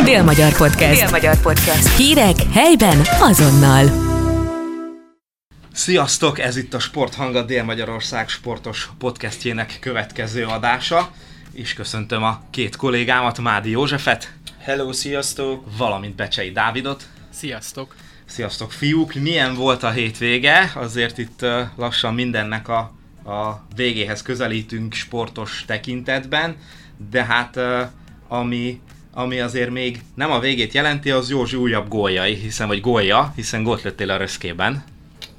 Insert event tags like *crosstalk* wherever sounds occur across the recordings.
Dél-Magyar Podcast. Dél-Magyar Podcast. Hírek helyben azonnal. Sziasztok! Ez itt a Sporthang a Dél-Magyarország sportos podcastjének következő adása. És köszöntöm a két kollégámat, Mádi Józsefet, Hello, sziasztok! valamint Becsei Dávidot. Sziasztok! Sziasztok fiúk! Milyen volt a hétvége? Azért itt lassan mindennek a, a végéhez közelítünk sportos tekintetben, de hát ami, ami azért még nem a végét jelenti, az Józsi újabb góljai, hiszen, vagy gólja, hiszen gólt lőttél a röszkében.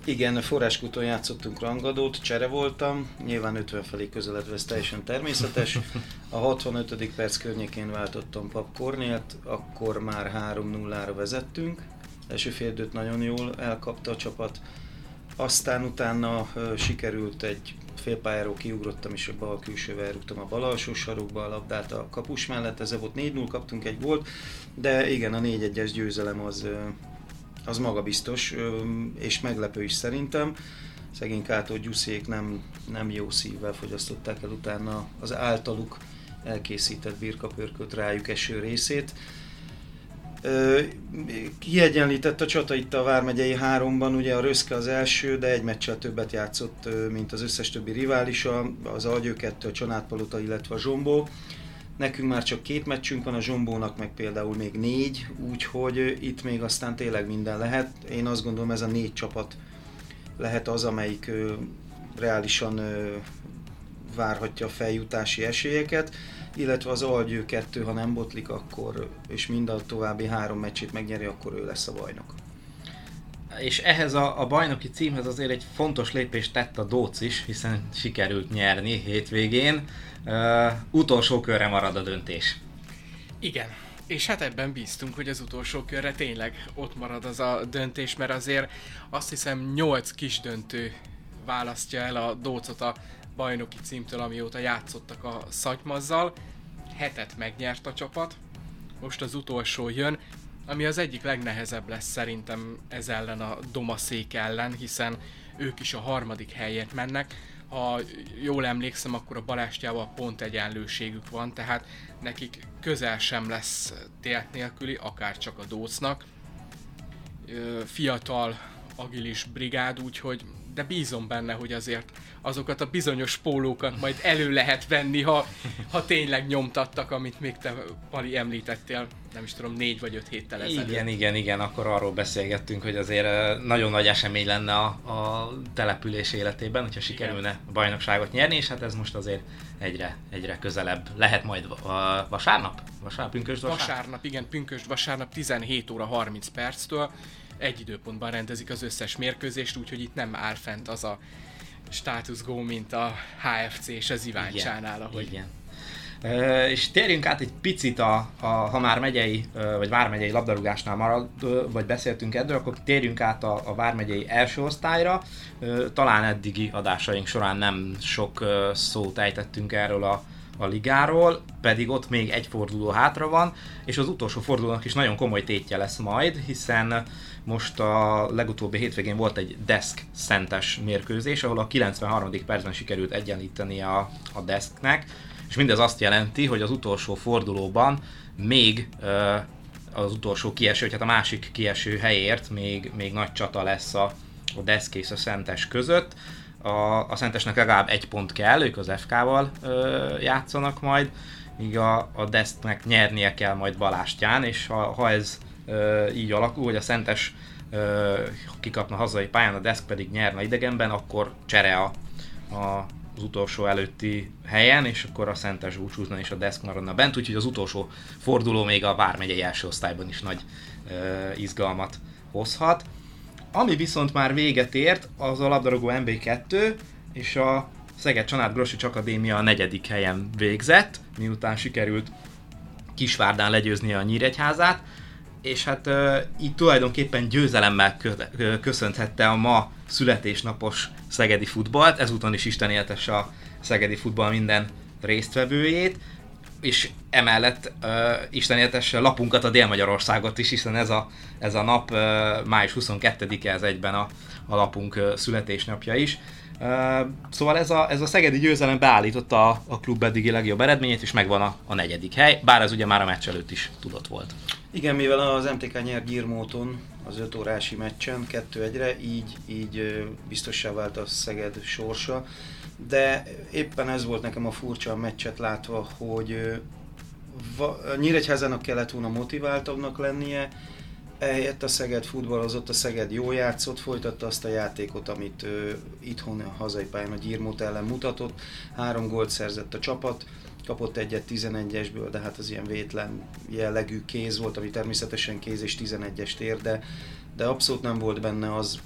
Igen, forráskúton játszottunk rangadót, csere voltam, nyilván 50 felé közeledve ez teljesen természetes. A 65. perc környékén váltottam Pap Kornélt, akkor már 3-0-ra vezettünk. Első fél nagyon jól elkapta a csapat. Aztán utána sikerült egy félpályáról kiugrottam, és a bal külsővel rúgtam a bal alsó sarokba a labdát a kapus mellett, ez volt 4-0, kaptunk egy gólt, de igen, a 4-1-es győzelem az, az magabiztos, és meglepő is szerintem. Szegény Kátó Gyuszék nem, nem jó szívvel fogyasztották el utána az általuk elkészített birkapörkölt rájuk eső részét. Kiegyenlített a csata itt a Vármegyei háromban, ugye a Röszke az első, de egy meccsel többet játszott, mint az összes többi riválisa, az Algyő 2, a Csanádpalota, illetve a Zsombó. Nekünk már csak két meccsünk van, a Zsombónak meg például még négy, úgyhogy itt még aztán tényleg minden lehet. Én azt gondolom ez a négy csapat lehet az, amelyik reálisan várhatja a feljutási esélyeket, illetve az Algyő 2, ha nem botlik, akkor, és mind a további három meccsét megnyeri, akkor ő lesz a bajnok. És ehhez a, a bajnoki címhez azért egy fontos lépést tett a Dóc is, hiszen sikerült nyerni hétvégén. Uh, utolsó körre marad a döntés. Igen, és hát ebben bíztunk, hogy az utolsó körre tényleg ott marad az a döntés, mert azért azt hiszem 8 kis döntő választja el a Dócot a bajnoki címtől, amióta játszottak a Szatymazzal. Hetet megnyert a csapat, most az utolsó jön, ami az egyik legnehezebb lesz szerintem ez ellen a Domaszék ellen, hiszen ők is a harmadik helyért mennek. Ha jól emlékszem, akkor a Balástyával pont egyenlőségük van, tehát nekik közel sem lesz tért nélküli, akár csak a Dócnak. Fiatal, agilis brigád, úgyhogy de bízom benne, hogy azért azokat a bizonyos pólókat majd elő lehet venni, ha, ha tényleg nyomtattak, amit még te, Pali, említettél, nem is tudom, négy vagy öt héttel ezelőtt. Igen, igen, igen, akkor arról beszélgettünk, hogy azért eh, nagyon nagy esemény lenne a, a település életében, hogyha sikerülne a bajnokságot nyerni, és hát ez most azért egyre, egyre közelebb. Lehet majd a vasárnap? Vasárnap, pünkösd vasárnap? Vasárnap, igen, pünkösd vasárnap 17 óra 30 perctől egy időpontban rendezik az összes mérkőzést, úgyhogy itt nem áll fent az a status go, mint a HFC és az Iváncsánál, ahogy Igen. Ö, és térjünk át egy picit, a, a, ha már megyei, vagy vármegyei labdarúgásnál marad, vagy beszéltünk erről, akkor térjünk át a, a vármegyei első osztályra. Talán eddigi adásaink során nem sok szót ejtettünk erről a, a ligáról, pedig ott még egy forduló hátra van, és az utolsó fordulónak is nagyon komoly tétje lesz majd, hiszen most a legutóbbi hétvégén volt egy Desk szentes mérkőzés, ahol a 93. percben sikerült egyenlíteni a, a Desknek, és mindez azt jelenti, hogy az utolsó fordulóban még ö, az utolsó kieső, tehát a másik kieső helyért még, még nagy csata lesz a, a Desk és a Szentes között. A, a Szentesnek legalább egy pont kell, ők az FK-val ö, játszanak majd, míg a, a Desknek nyernie kell majd Balástyán, és ha, ha ez ö, így alakul, hogy a Szentes ö, kikapna hazai pályán, a Desk pedig nyerna idegenben, akkor csere a, a, az utolsó előtti helyen, és akkor a Szentes búcsúzna és a Desk maradna bent, úgyhogy az utolsó forduló még a Vármegyei első osztályban is nagy ö, izgalmat hozhat. Ami viszont már véget ért, az a labdarúgó MB2, és a Szeged Csanád Grosics Akadémia a negyedik helyen végzett, miután sikerült Kisvárdán legyőzni a Nyíregyházát, és hát uh, így tulajdonképpen győzelemmel kö- köszönthette a ma születésnapos szegedi futballt, ezúton is Isten éltesse a szegedi futball minden résztvevőjét, és emellett uh, Isten éltesse lapunkat a Dél-Magyarországot is, hiszen ez a, ez a nap uh, május 22-e, ez egyben a, a lapunk uh, születésnapja is. Uh, Szóval ez a, ez a szegedi győzelem beállította a, a klub eddigi legjobb eredményét, és megvan a, a negyedik hely, bár ez ugye már a meccs előtt is tudott volt. Igen, mivel az MTK nyer Girmóton az 5 órási meccsen 2-1-re, így, így biztossá vált a Szeged sorsa, de éppen ez volt nekem a furcsa a meccset látva, hogy Nyíregyházának kellett volna motiváltabbnak lennie, Ehelyett a Szeged futballozott, a Szeged jó játszott, folytatta azt a játékot, amit ő, itthon a hazai pályán a Gyirmót ellen mutatott. Három gólt szerzett a csapat, kapott egyet 11-esből, de hát az ilyen vétlen jellegű kéz volt, ami természetesen kéz és 11-est ér, de, de abszolút nem volt benne az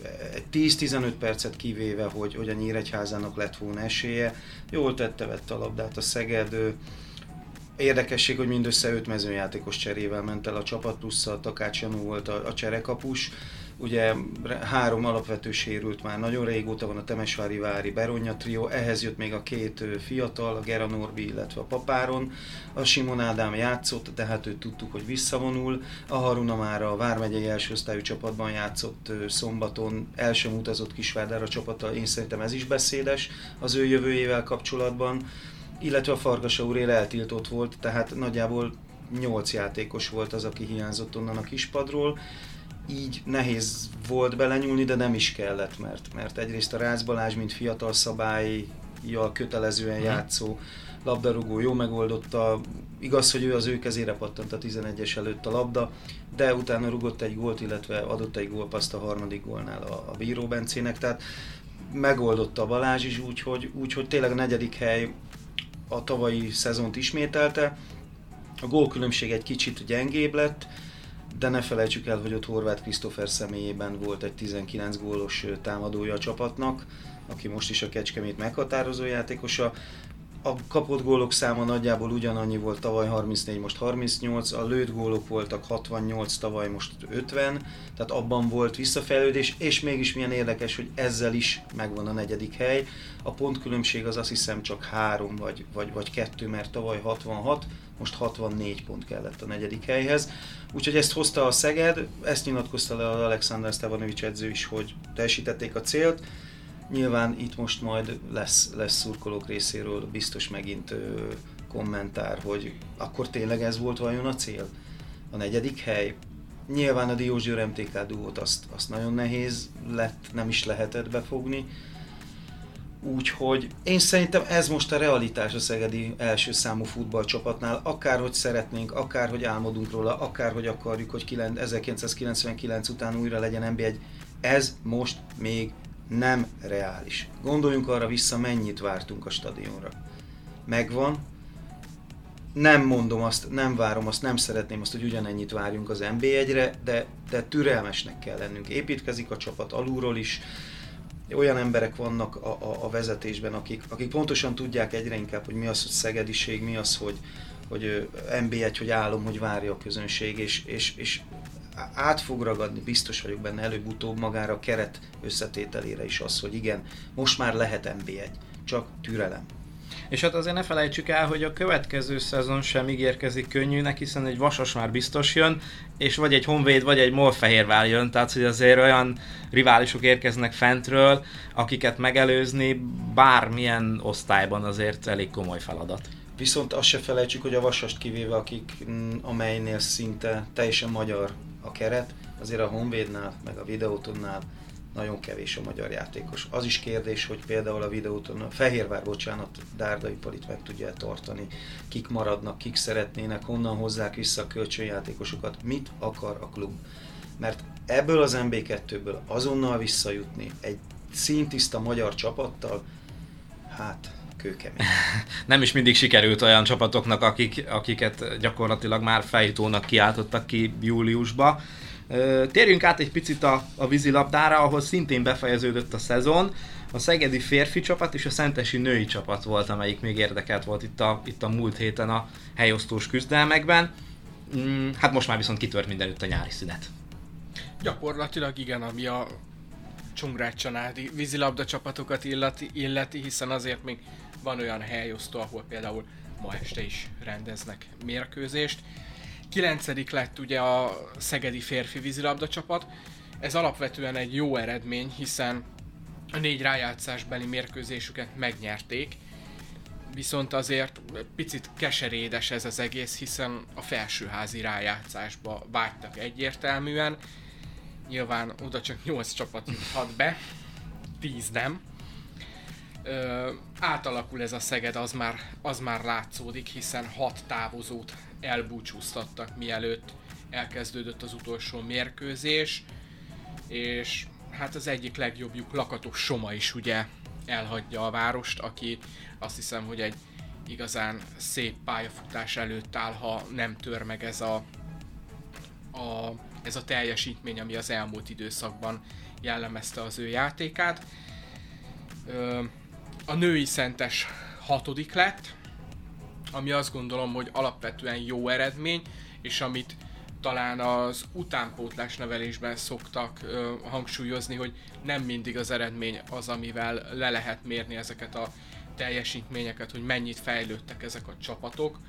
10-15 percet kivéve, hogy, hogy a Nyíregyházának lett volna esélye. Jól tette, vette a labdát a Szeged, Érdekesség, hogy mindössze öt mezőjátékos cserével ment el a csapat, plusz a Takács Janó volt a, a cserekapus. Ugye három alapvető sérült már nagyon régóta van a Temesvári Vári Beronya trió, ehhez jött még a két fiatal, a Gera Norbi, illetve a Papáron. A Simon Ádám játszott, tehát őt tudtuk, hogy visszavonul. A Haruna már a Vármegyei első osztályú csapatban játszott szombaton, el sem utazott Kisvárdára csapata, én szerintem ez is beszédes az ő jövőjével kapcsolatban illetve a Farkasa úr eltiltott volt, tehát nagyjából 8 játékos volt az, aki hiányzott onnan a kispadról. Így nehéz volt belenyúlni, de nem is kellett, mert, mert egyrészt a Rácz Balázs, mint fiatal szabályjal kötelezően játszó labdarúgó jó megoldotta. Igaz, hogy ő az ő kezére pattant a 11-es előtt a labda, de utána rugott egy gólt, illetve adott egy gólpaszt a harmadik gólnál a, a Bíró Bencének, tehát megoldotta a Balázs is úgy, hogy, úgy, hogy tényleg a negyedik hely a tavalyi szezont ismételte. A gólkülönbség egy kicsit gyengébb lett, de ne felejtsük el, hogy ott Horváth Krisztófer személyében volt egy 19 gólos támadója a csapatnak, aki most is a Kecskemét meghatározó játékosa a kapott gólok száma nagyjából ugyanannyi volt tavaly 34, most 38, a lőtt gólok voltak 68, tavaly most 50, tehát abban volt visszafejlődés, és mégis milyen érdekes, hogy ezzel is megvan a negyedik hely. A pontkülönbség az azt hiszem csak 3 vagy, vagy, vagy 2, mert tavaly 66, most 64 pont kellett a negyedik helyhez. Úgyhogy ezt hozta a Szeged, ezt nyilatkozta le az Alexander Stevanovics edző is, hogy teljesítették a célt, Nyilván itt most majd lesz, lesz szurkolók részéről biztos megint ö, kommentár, hogy akkor tényleg ez volt vajon a cél? A negyedik hely? Nyilván a Diózsőr MTK duót azt, azt nagyon nehéz lett, nem is lehetett befogni. Úgyhogy én szerintem ez most a realitás a Szegedi első számú futballcsapatnál, akárhogy szeretnénk, akárhogy álmodunk róla, akárhogy akarjuk, hogy 1999 után újra legyen NB1, ez most még nem reális. Gondoljunk arra vissza, mennyit vártunk a stadionra. Megvan, nem mondom azt, nem várom azt, nem szeretném azt, hogy ugyanennyit várjunk az NB1-re, de, de türelmesnek kell lennünk. Építkezik a csapat alulról is, olyan emberek vannak a, a, a vezetésben, akik, akik pontosan tudják egyre inkább, hogy mi az, hogy szegediség, mi az, hogy, hogy NB1, hogy álom, hogy várja a közönség, és, és, és át fog ragadni, biztos vagyok benne előbb-utóbb magára a keret összetételére is az, hogy igen, most már lehet NB1, csak türelem. És hát azért ne felejtsük el, hogy a következő szezon sem ígérkezik könnyűnek, hiszen egy Vasas már biztos jön, és vagy egy Honvéd, vagy egy Molfehérvár jön, tehát hogy azért olyan riválisok érkeznek fentről, akiket megelőzni bármilyen osztályban azért elég komoly feladat. Viszont azt se felejtsük, hogy a Vasast kivéve, akik, mm, amelynél szinte teljesen magyar a keret, azért a Honvédnál, meg a Videótonnál nagyon kevés a magyar játékos. Az is kérdés, hogy például a videóton, a Fehérvár, bocsánat, Dárdai Palit meg tudja tartani, kik maradnak, kik szeretnének, honnan hozzák vissza a kölcsönjátékosokat, mit akar a klub. Mert ebből az MB2-ből azonnal visszajutni egy szintiszta magyar csapattal, hát kőkemény. *laughs* Nem is mindig sikerült olyan csapatoknak, akik, akiket gyakorlatilag már fejtónak kiáltottak ki júliusba. Térjünk át egy picit a, a vízilabdára, ahol szintén befejeződött a szezon. A szegedi férfi csapat és a szentesi női csapat volt, amelyik még érdekelt volt itt a, itt a múlt héten a helyosztós küzdelmekben. Mm, hát most már viszont kitört mindenütt a nyári szünet. Gyakorlatilag igen, ami a Csongrád Csanádi vízilabda csapatokat illeti, illeti, hiszen azért még van olyan helyosztó, ahol például ma este is rendeznek mérkőzést. Kilencedik lett ugye a Szegedi férfi vízilabda csapat. Ez alapvetően egy jó eredmény, hiszen a négy rájátszásbeli mérkőzésüket megnyerték, viszont azért picit keserédes ez az egész, hiszen a felsőházi rájátszásba vágytak egyértelműen. Nyilván oda csak 8 csapat juthat be, 10 nem. Ö, átalakul ez a Szeged, az már, az már látszódik, hiszen hat távozót elbúcsúztattak mielőtt elkezdődött az utolsó mérkőzés, és hát az egyik legjobbjuk Lakatos Soma is ugye elhagyja a várost, aki azt hiszem, hogy egy igazán szép pályafutás előtt áll, ha nem tör meg ez a, a, ez a teljesítmény, ami az elmúlt időszakban jellemezte az ő játékát. Ö, a női szentes hatodik lett, ami azt gondolom, hogy alapvetően jó eredmény, és amit talán az utánpótlás nevelésben szoktak ö, hangsúlyozni, hogy nem mindig az eredmény az, amivel le lehet mérni ezeket a teljesítményeket, hogy mennyit fejlődtek ezek a csapatok.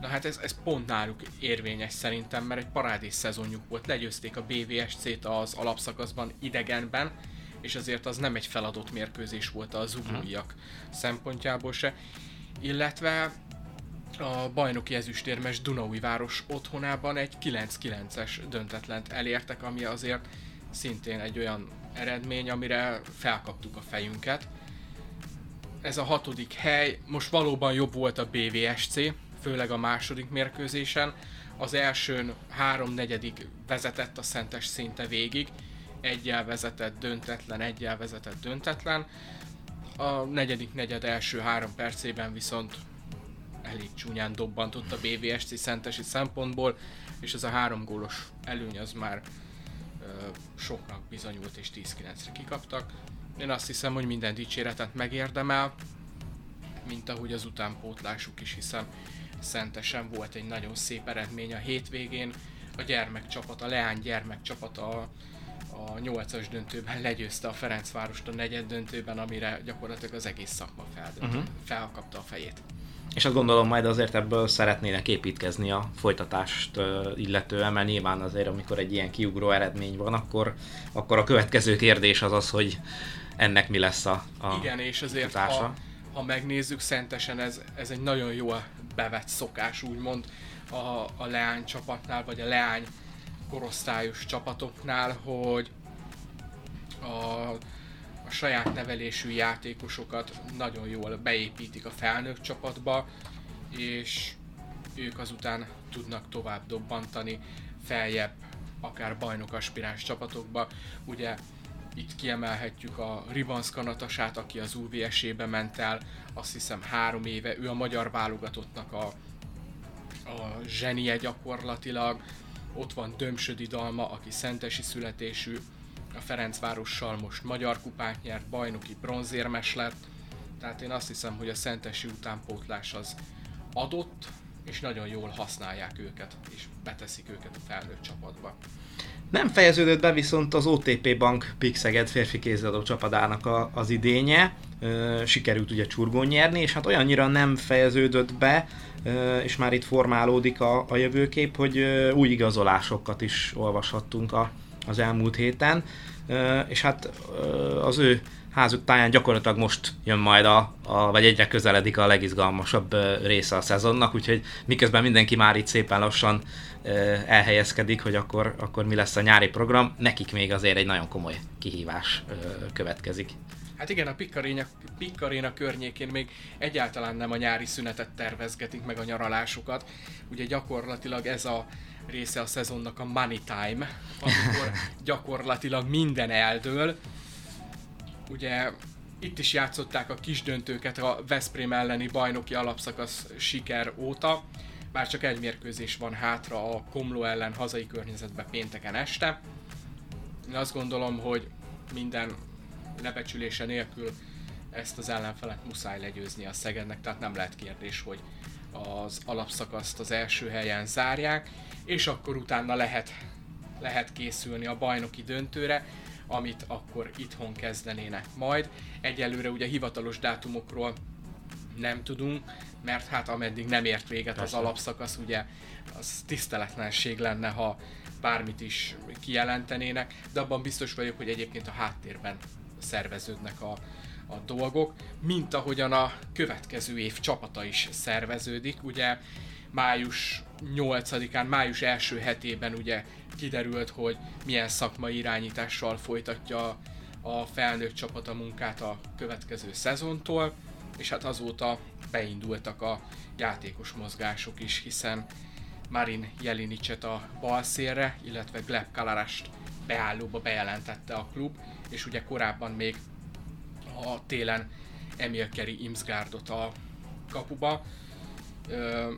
Na hát ez, ez pont náluk érvényes szerintem, mert egy parádés szezonjuk volt. Legyőzték a BVSC-t az alapszakaszban idegenben, és azért az nem egy feladott mérkőzés volt az zuglóiak szempontjából se. Illetve a bajnoki ezüstérmes Dunaui város otthonában egy 9-9-es döntetlent elértek, ami azért szintén egy olyan eredmény, amire felkaptuk a fejünket. Ez a hatodik hely, most valóban jobb volt a BVSC, főleg a második mérkőzésen. Az elsőn háromnegyedik vezetett a Szentes szinte végig, egyel vezetett döntetlen, egyel vezetett döntetlen. A negyedik negyed első három percében viszont elég csúnyán dobbantott a BVSC szentesi szempontból, és ez a három gólos előny az már ö, soknak bizonyult, és 10-9-re kikaptak. Én azt hiszem, hogy minden dicséretet megérdemel, mint ahogy az utánpótlásuk is, hiszen szentesen volt egy nagyon szép eredmény a hétvégén. A gyermekcsapat, a Leány gyermekcsapat a, a 8-as döntőben legyőzte a Ferencvárost a negyed döntőben, amire gyakorlatilag az egész szakma feldönt, uh-huh. felkapta a fejét. És azt gondolom majd azért ebből szeretnének építkezni a folytatást illetően, mert nyilván azért, amikor egy ilyen kiugró eredmény van, akkor, akkor a következő kérdés az az, hogy ennek mi lesz a, a Igen, és azért ha, ha megnézzük, szentesen ez, ez egy nagyon jó bevett szokás, úgymond a, a leány csapatnál, vagy a leány korosztályos csapatoknál, hogy a, a saját nevelésű játékosokat nagyon jól beépítik a felnőtt csapatba, és ők azután tudnak tovább dobbantani feljebb, akár bajnok aspiráns csapatokba. Ugye itt kiemelhetjük a Ribanszka Natasát, aki az UVS-ébe ment el, azt hiszem három éve, ő a magyar válogatottnak a, a zsenie gyakorlatilag. Ott van Dömsödi Dalma, aki szentesi születésű, a Ferencvárossal most magyar kupát nyert, bajnoki bronzérmes lett, tehát én azt hiszem, hogy a szentesi utánpótlás az adott, és nagyon jól használják őket, és beteszik őket a felnőtt csapatba. Nem fejeződött be viszont az OTP Bank Pixeged férfi kézilabdó csapadának a, az idénye, sikerült ugye csurgón nyerni, és hát olyannyira nem fejeződött be, és már itt formálódik a, a jövőkép, hogy új igazolásokat is olvashattunk a, az elmúlt héten, és hát az ő házuk táján gyakorlatilag most jön majd a, a, vagy egyre közeledik a legizgalmasabb része a szezonnak, úgyhogy miközben mindenki már itt szépen lassan elhelyezkedik, hogy akkor, akkor mi lesz a nyári program, nekik még azért egy nagyon komoly kihívás következik. Hát igen, a Pikkaréna, Pikkaréna környékén még egyáltalán nem a nyári szünetet tervezgetik meg a nyaralásukat. Ugye gyakorlatilag ez a része a szezonnak a money time, amikor *laughs* gyakorlatilag minden eldől. Ugye itt is játszották a kis döntőket a Veszprém elleni bajnoki alapszakasz siker óta, bár csak egy mérkőzés van hátra a Komló ellen hazai környezetben pénteken este. Én azt gondolom, hogy minden lebecsülése nélkül ezt az ellenfelet muszáj legyőzni a Szegednek, tehát nem lehet kérdés, hogy az alapszakaszt az első helyen zárják, és akkor utána lehet, lehet készülni a bajnoki döntőre, amit akkor itthon kezdenének majd. Egyelőre ugye hivatalos dátumokról nem tudunk, mert hát ameddig nem ért véget Persze. az alapszakasz, ugye az tiszteletlenség lenne, ha bármit is kijelentenének, de abban biztos vagyok, hogy egyébként a háttérben szerveződnek a, a dolgok, mint ahogyan a következő év csapata is szerveződik. Ugye május 8-án, május első hetében ugye kiderült, hogy milyen szakmai irányítással folytatja a felnőtt csapat a munkát a következő szezontól, és hát azóta beindultak a játékos mozgások is, hiszen Marin Jelinicet a bal szélre, illetve Gleb Kalarast beállóba bejelentette a klub, és ugye korábban még a télen Emil Keri Imsgárdot a kapuba. Ö,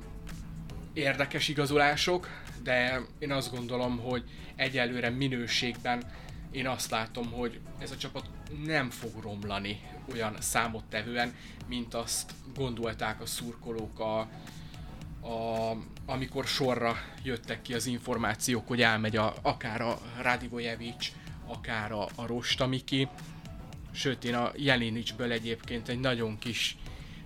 érdekes igazolások, de én azt gondolom, hogy egyelőre minőségben én azt látom, hogy ez a csapat nem fog romlani olyan számottevően, mint azt gondolták a szurkolók a, amikor sorra jöttek ki az információk, hogy elmegy a, akár a Radivojevic, akár a, a Rostamiki. Sőt, én a Jelinicsből egyébként egy nagyon kis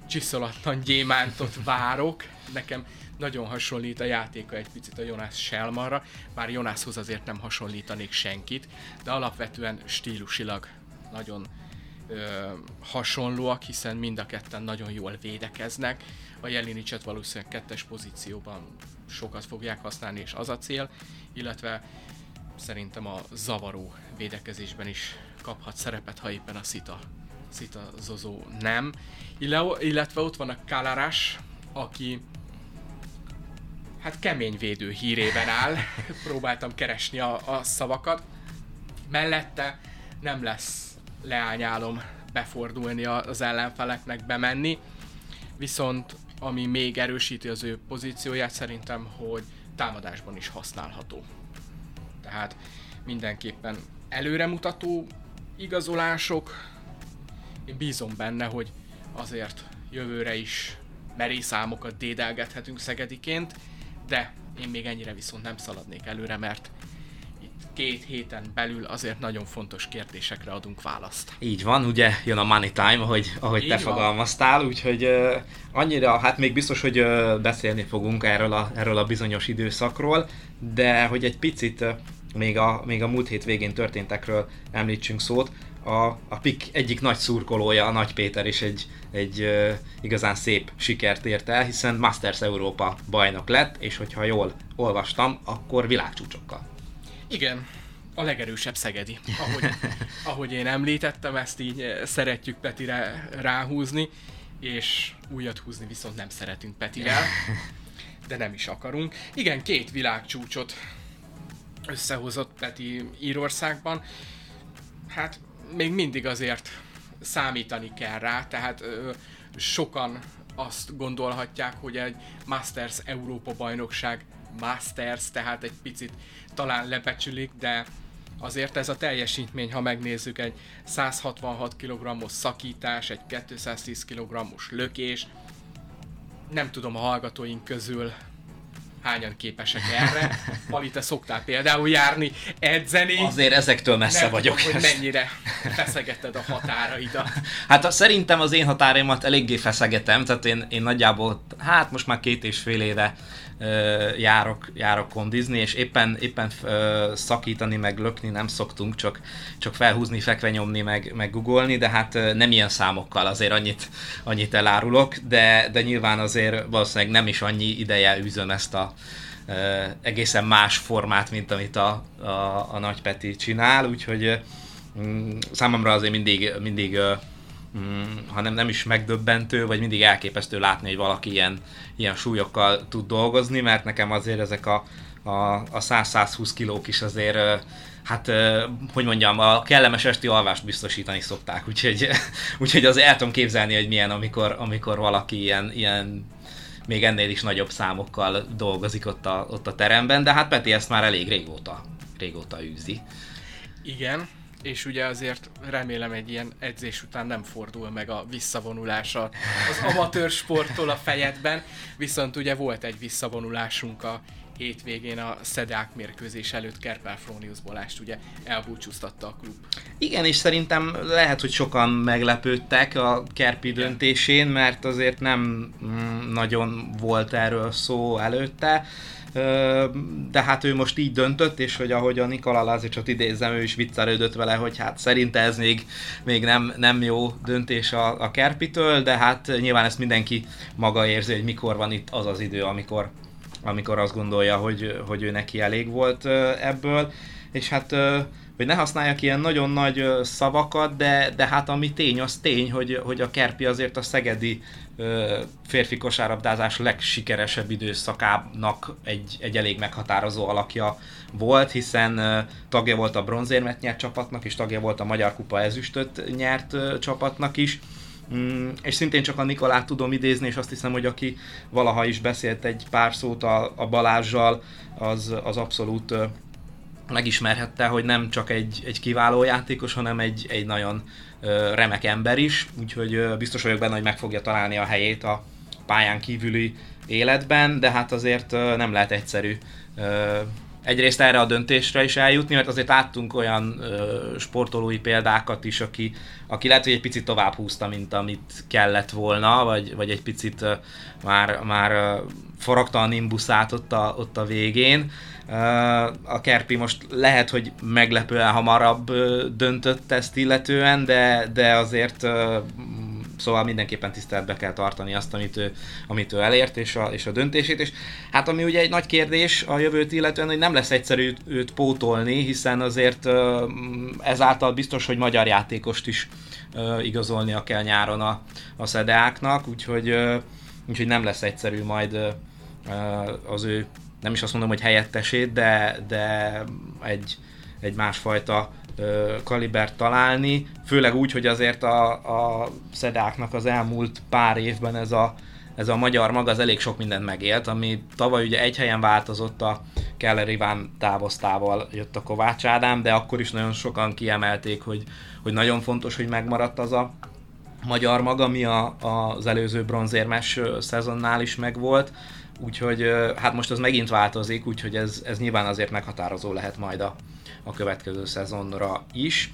csiszolatlan gyémántot várok. Nekem nagyon hasonlít a játéka egy picit a Jonas Selmarra, bár Jonashoz azért nem hasonlítanék senkit, de alapvetően stílusilag nagyon ö, hasonlóak, hiszen mind a ketten nagyon jól védekeznek. A Jelinicset valószínűleg kettes pozícióban sokat fogják használni, és az a cél, illetve szerintem a zavaró védekezésben is kaphat szerepet, ha éppen a Szita, Szita Zozó nem. Illetve ott van a Kalaras, aki hát kemény védő hírében áll. *laughs* Próbáltam keresni a, a szavakat. Mellette nem lesz leányálom befordulni az ellenfeleknek, bemenni. Viszont ami még erősíti az ő pozícióját szerintem, hogy támadásban is használható. Tehát mindenképpen előremutató igazolások. Én bízom benne, hogy azért jövőre is merész számokat dédelgethetünk Szegediként, de én még ennyire viszont nem szaladnék előre, mert két héten belül azért nagyon fontos kérdésekre adunk választ. Így van, ugye jön a money time, ahogy, ahogy te van. fogalmaztál, úgyhogy uh, annyira, hát még biztos, hogy uh, beszélni fogunk erről a, erről a bizonyos időszakról, de hogy egy picit uh, még a, még a múlt hét végén történtekről említsünk szót, a, a PIK egyik nagy szurkolója, a Nagy Péter is egy, egy uh, igazán szép sikert ért el, hiszen Masters Európa bajnok lett, és hogyha jól olvastam, akkor világcsúcsokkal. Igen, a legerősebb Szegedi. Ahogy, *laughs* ahogy én említettem, ezt így szeretjük Petire ráhúzni, és újat húzni viszont nem szeretünk Petivel, de nem is akarunk. Igen, két világcsúcsot összehozott Peti Írországban. Hát még mindig azért számítani kell rá, tehát ö, sokan azt gondolhatják, hogy egy Masters Európa bajnokság Masters, tehát egy picit talán lebecsülik, de azért ez a teljesítmény, ha megnézzük, egy 166 kg-os szakítás, egy 210 kg-os lökés, nem tudom a hallgatóink közül hányan képesek erre. *laughs* Pali, te szoktál például járni, edzeni. Azért ezektől messze Nem vagyok. Tudom, hogy mennyire feszegeted a határaidat. *laughs* Hát a, szerintem az én határaimat eléggé feszegetem, tehát én, én nagyjából, hát most már két és fél éve járok, járok kondizni, és éppen, éppen szakítani, meg lökni nem szoktunk, csak, csak felhúzni, fekve nyomni, meg, meg googolni, de hát nem ilyen számokkal, azért annyit, annyit elárulok, de, de nyilván azért valószínűleg nem is annyi ideje űzöm ezt a egészen más formát, mint amit a, a, a Nagy Peti csinál, úgyhogy mm, számomra azért mindig, mindig mm, ha nem, is megdöbbentő, vagy mindig elképesztő látni, hogy valaki ilyen, ilyen súlyokkal tud dolgozni, mert nekem azért ezek a, a, a 100-120 kilók is azért hát, hogy mondjam, a kellemes esti alvást biztosítani szokták, úgyhogy, *laughs* úgyhogy azért el tudom képzelni, hogy milyen, amikor, amikor valaki ilyen, ilyen még ennél is nagyobb számokkal dolgozik ott a, ott a teremben, de hát Peti ezt már elég régóta, régóta űzi. Igen, és ugye azért remélem egy ilyen edzés után nem fordul meg a visszavonulása az amatőr sporttól a fejedben, viszont ugye volt egy visszavonulásunk a hétvégén a Szedák mérkőzés előtt Kerpel Frónius Bolást ugye elbúcsúztatta a klub. Igen, és szerintem lehet, hogy sokan meglepődtek a Kerpi Igen. döntésén, mert azért nem mm, nagyon volt erről szó előtte. De hát ő most így döntött, és hogy ahogy a Nikola Lazicsot idézem, ő is viccelődött vele, hogy hát szerinte ez még, még nem, nem jó döntés a, a Kerpitől, de hát nyilván ezt mindenki maga érzi, hogy mikor van itt az az idő, amikor, amikor azt gondolja, hogy, hogy ő neki elég volt ebből, és hát hogy ne használjak ilyen nagyon nagy szavakat, de, de hát ami tény, az tény, hogy, hogy a Kerpi azért a szegedi férfi kosárlabdázás legsikeresebb időszakának egy, egy elég meghatározó alakja volt, hiszen tagja volt a bronzérmet nyert csapatnak, és tagja volt a Magyar Kupa ezüstöt nyert csapatnak is. Mm, és szintén csak a Nikolát tudom idézni, és azt hiszem, hogy aki valaha is beszélt egy pár szót a, a Balázsjal, az, az abszolút megismerhette, hogy nem csak egy, egy kiváló játékos, hanem egy, egy nagyon remek ember is, úgyhogy biztos vagyok benne, hogy meg fogja találni a helyét a pályán kívüli életben, de hát azért nem lehet egyszerű egyrészt erre a döntésre is eljutni, mert azért láttunk olyan sportolói példákat is, aki, aki lehet, hogy egy picit tovább húzta, mint amit kellett volna, vagy, vagy egy picit már, már forogta a nimbuszát ott a, ott a végén. A Kerpi most lehet, hogy meglepően hamarabb döntött ezt illetően, de, de azért szóval mindenképpen tiszteletbe kell tartani azt, amit ő, amit ő elért, és a, és a döntését, és hát ami ugye egy nagy kérdés a jövőt illetően, hogy nem lesz egyszerű őt pótolni, hiszen azért ezáltal biztos, hogy magyar játékost is igazolnia kell nyáron a, a szedeáknak, úgyhogy, úgyhogy nem lesz egyszerű majd az ő nem is azt mondom, hogy helyettesét, de, de egy, egy másfajta kalibert találni, főleg úgy, hogy azért a, a szedáknak az elmúlt pár évben ez a, ez a magyar maga az elég sok mindent megélt, ami tavaly ugye egy helyen változott a Keller Iván távoztával jött a Kovács Ádám, de akkor is nagyon sokan kiemelték, hogy, hogy nagyon fontos, hogy megmaradt az a magyar maga, ami a, az előző bronzérmes szezonnál is megvolt. Úgyhogy hát most az megint változik, úgyhogy ez, ez nyilván azért meghatározó lehet majd a, a következő szezonra is.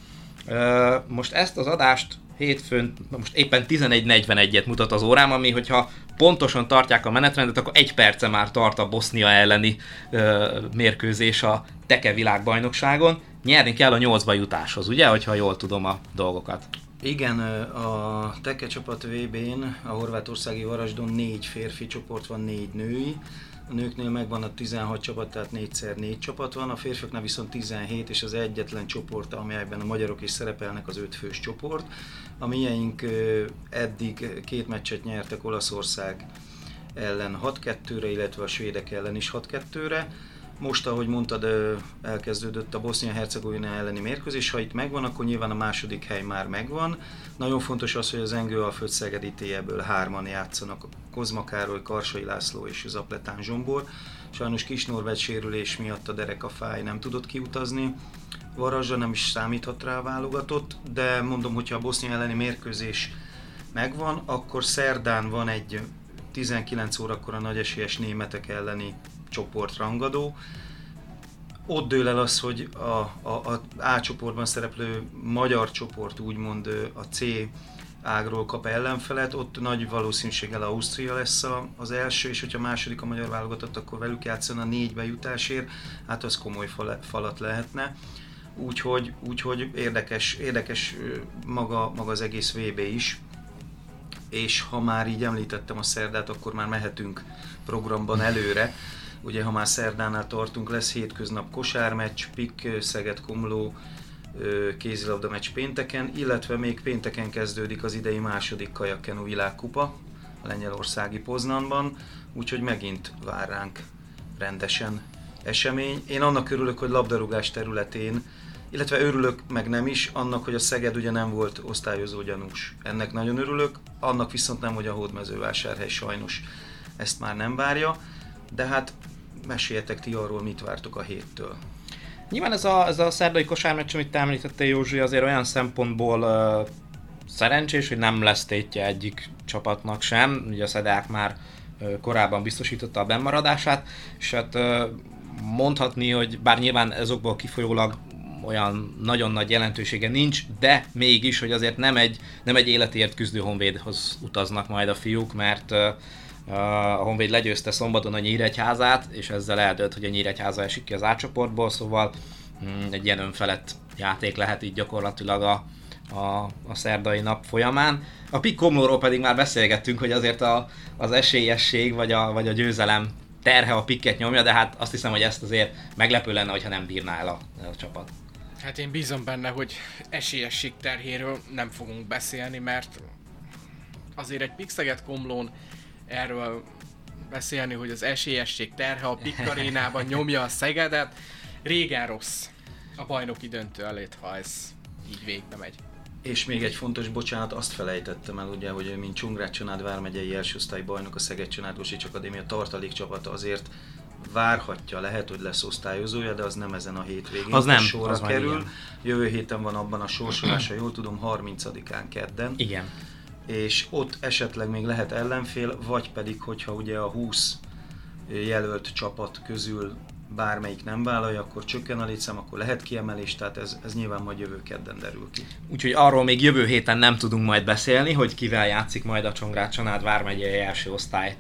Most ezt az adást hétfőn, most éppen 11.41-et mutat az órám, ami hogyha pontosan tartják a menetrendet, akkor egy perce már tart a Bosznia elleni mérkőzés a Teke világbajnokságon. Nyerni kell a nyolcba jutáshoz, ugye, hogyha jól tudom a dolgokat. Igen, a Teke csapat VB-n a horvátországi Varasdon négy férfi csoport van, négy női. A nőknél megvan a 16 csapat, tehát 4x4 négy csapat van, a férfiaknál viszont 17, és az egyetlen csoport, amelyben a magyarok is szerepelnek, az öt fős csoport. A miénk eddig két meccset nyertek Olaszország ellen 6-2-re, illetve a svédek ellen is 6-2-re most, ahogy mondtad, elkezdődött a Bosznia-Hercegovina elleni mérkőzés. Ha itt megvan, akkor nyilván a második hely már megvan. Nagyon fontos az, hogy az Engő a Szegedi ebből hárman játszanak. Kozma Károly, Karsai László és Zapletán Zsombor. Sajnos Kis Norvett sérülés miatt a Derek a fáj nem tudott kiutazni. Varazsa nem is számíthat rá válogatott, de mondom, hogyha a Bosznia elleni mérkőzés megvan, akkor szerdán van egy 19 órakor a nagy esélyes németek elleni csoportrangadó. Ott dől el az, hogy a, a, a A csoportban szereplő magyar csoport úgymond a C ágról kap ellenfelet, ott nagy valószínűséggel Ausztria lesz a, az első, és hogyha második a magyar válogatott, akkor velük játszana a négy bejutásért, hát az komoly falat lehetne. Úgyhogy, úgyhogy érdekes, érdekes maga, maga az egész VB is, és ha már így említettem a szerdát, akkor már mehetünk programban előre. Ugye, ha már szerdánál tartunk, lesz hétköznap kosármeccs, Pik, Szeged, Komló, kézilabda meccs pénteken, illetve még pénteken kezdődik az idei második kajakkenu világkupa a lengyelországi Poznanban, úgyhogy megint vár ránk rendesen esemény. Én annak örülök, hogy labdarúgás területén, illetve örülök meg nem is, annak, hogy a Szeged ugye nem volt osztályozó gyanús. Ennek nagyon örülök, annak viszont nem, hogy a hódmezővásárhely sajnos ezt már nem várja, de hát meséljetek ti arról, mit vártok a héttől. Nyilván ez a, ez a szerdai kosármeccs, amit te említettél Józsi, azért olyan szempontból uh, szerencsés, hogy nem lesz tétje egyik csapatnak sem. Ugye a Szedák már uh, korábban biztosította a bennmaradását, és hát uh, mondhatni, hogy bár nyilván ezokból kifolyólag olyan nagyon nagy jelentősége nincs, de mégis, hogy azért nem egy, nem egy életért küzdő honvédhoz utaznak majd a fiúk, mert A Honvéd legyőzte szombaton a Nyíregyházát, és ezzel eldőlt, hogy a Nyíregyháza esik ki az átcsoportból, szóval mm, egy ilyen önfelett játék lehet így gyakorlatilag a, a, a szerdai nap folyamán. A Pik Komlóról pedig már beszélgettünk, hogy azért a, az esélyesség vagy a, vagy a győzelem terhe a pikket nyomja, de hát azt hiszem, hogy ezt azért meglepő lenne, hogyha nem bírná el a, a csapat. Hát én bízom benne, hogy esélyesség terhéről nem fogunk beszélni, mert azért egy Pixeget Komlón erről beszélni, hogy az esélyesség terhe a Pikkarénában nyomja a Szegedet, régen rossz a bajnoki döntő elét, ha ez így végbe megy. És még egy fontos bocsánat, azt felejtettem el, ugye, hogy mint Csongrád Csanád vármegyei első osztály bajnok, a Szeged Csanád Gosics Akadémia tartalék csapata azért várhatja, lehet, hogy lesz osztályozója, de az nem ezen a hétvégén. Az nem, sorra az kerül. Jövő héten van abban a sorsolása, jól tudom, 30-án kedden. Igen. És ott esetleg még lehet ellenfél, vagy pedig, hogyha ugye a 20 jelölt csapat közül bármelyik nem vállalja, akkor csökken a létszám, akkor lehet kiemelés, tehát ez, ez nyilván majd jövő kedden derül ki. Úgyhogy arról még jövő héten nem tudunk majd beszélni, hogy kivel játszik majd a Csongrád Csanád vármegyei első osztály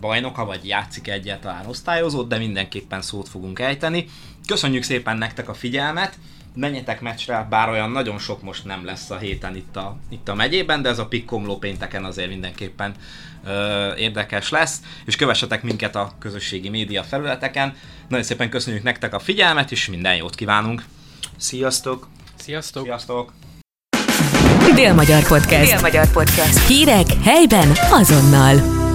bajnoka, vagy játszik egyáltalán osztályozót, de mindenképpen szót fogunk ejteni. Köszönjük szépen nektek a figyelmet! Menjetek meccsre, bár olyan nagyon sok most nem lesz a héten itt a, itt a megyében, de ez a pikkomló pénteken azért mindenképpen ö, érdekes lesz, és kövessetek minket a közösségi média felületeken. Nagyon szépen köszönjük nektek a figyelmet, és minden jót kívánunk! Sziasztok! Sziasztok! Sziasztok! Dél-Magyar Podcast. Dél-Magyar Podcast. Hírek helyben azonnal.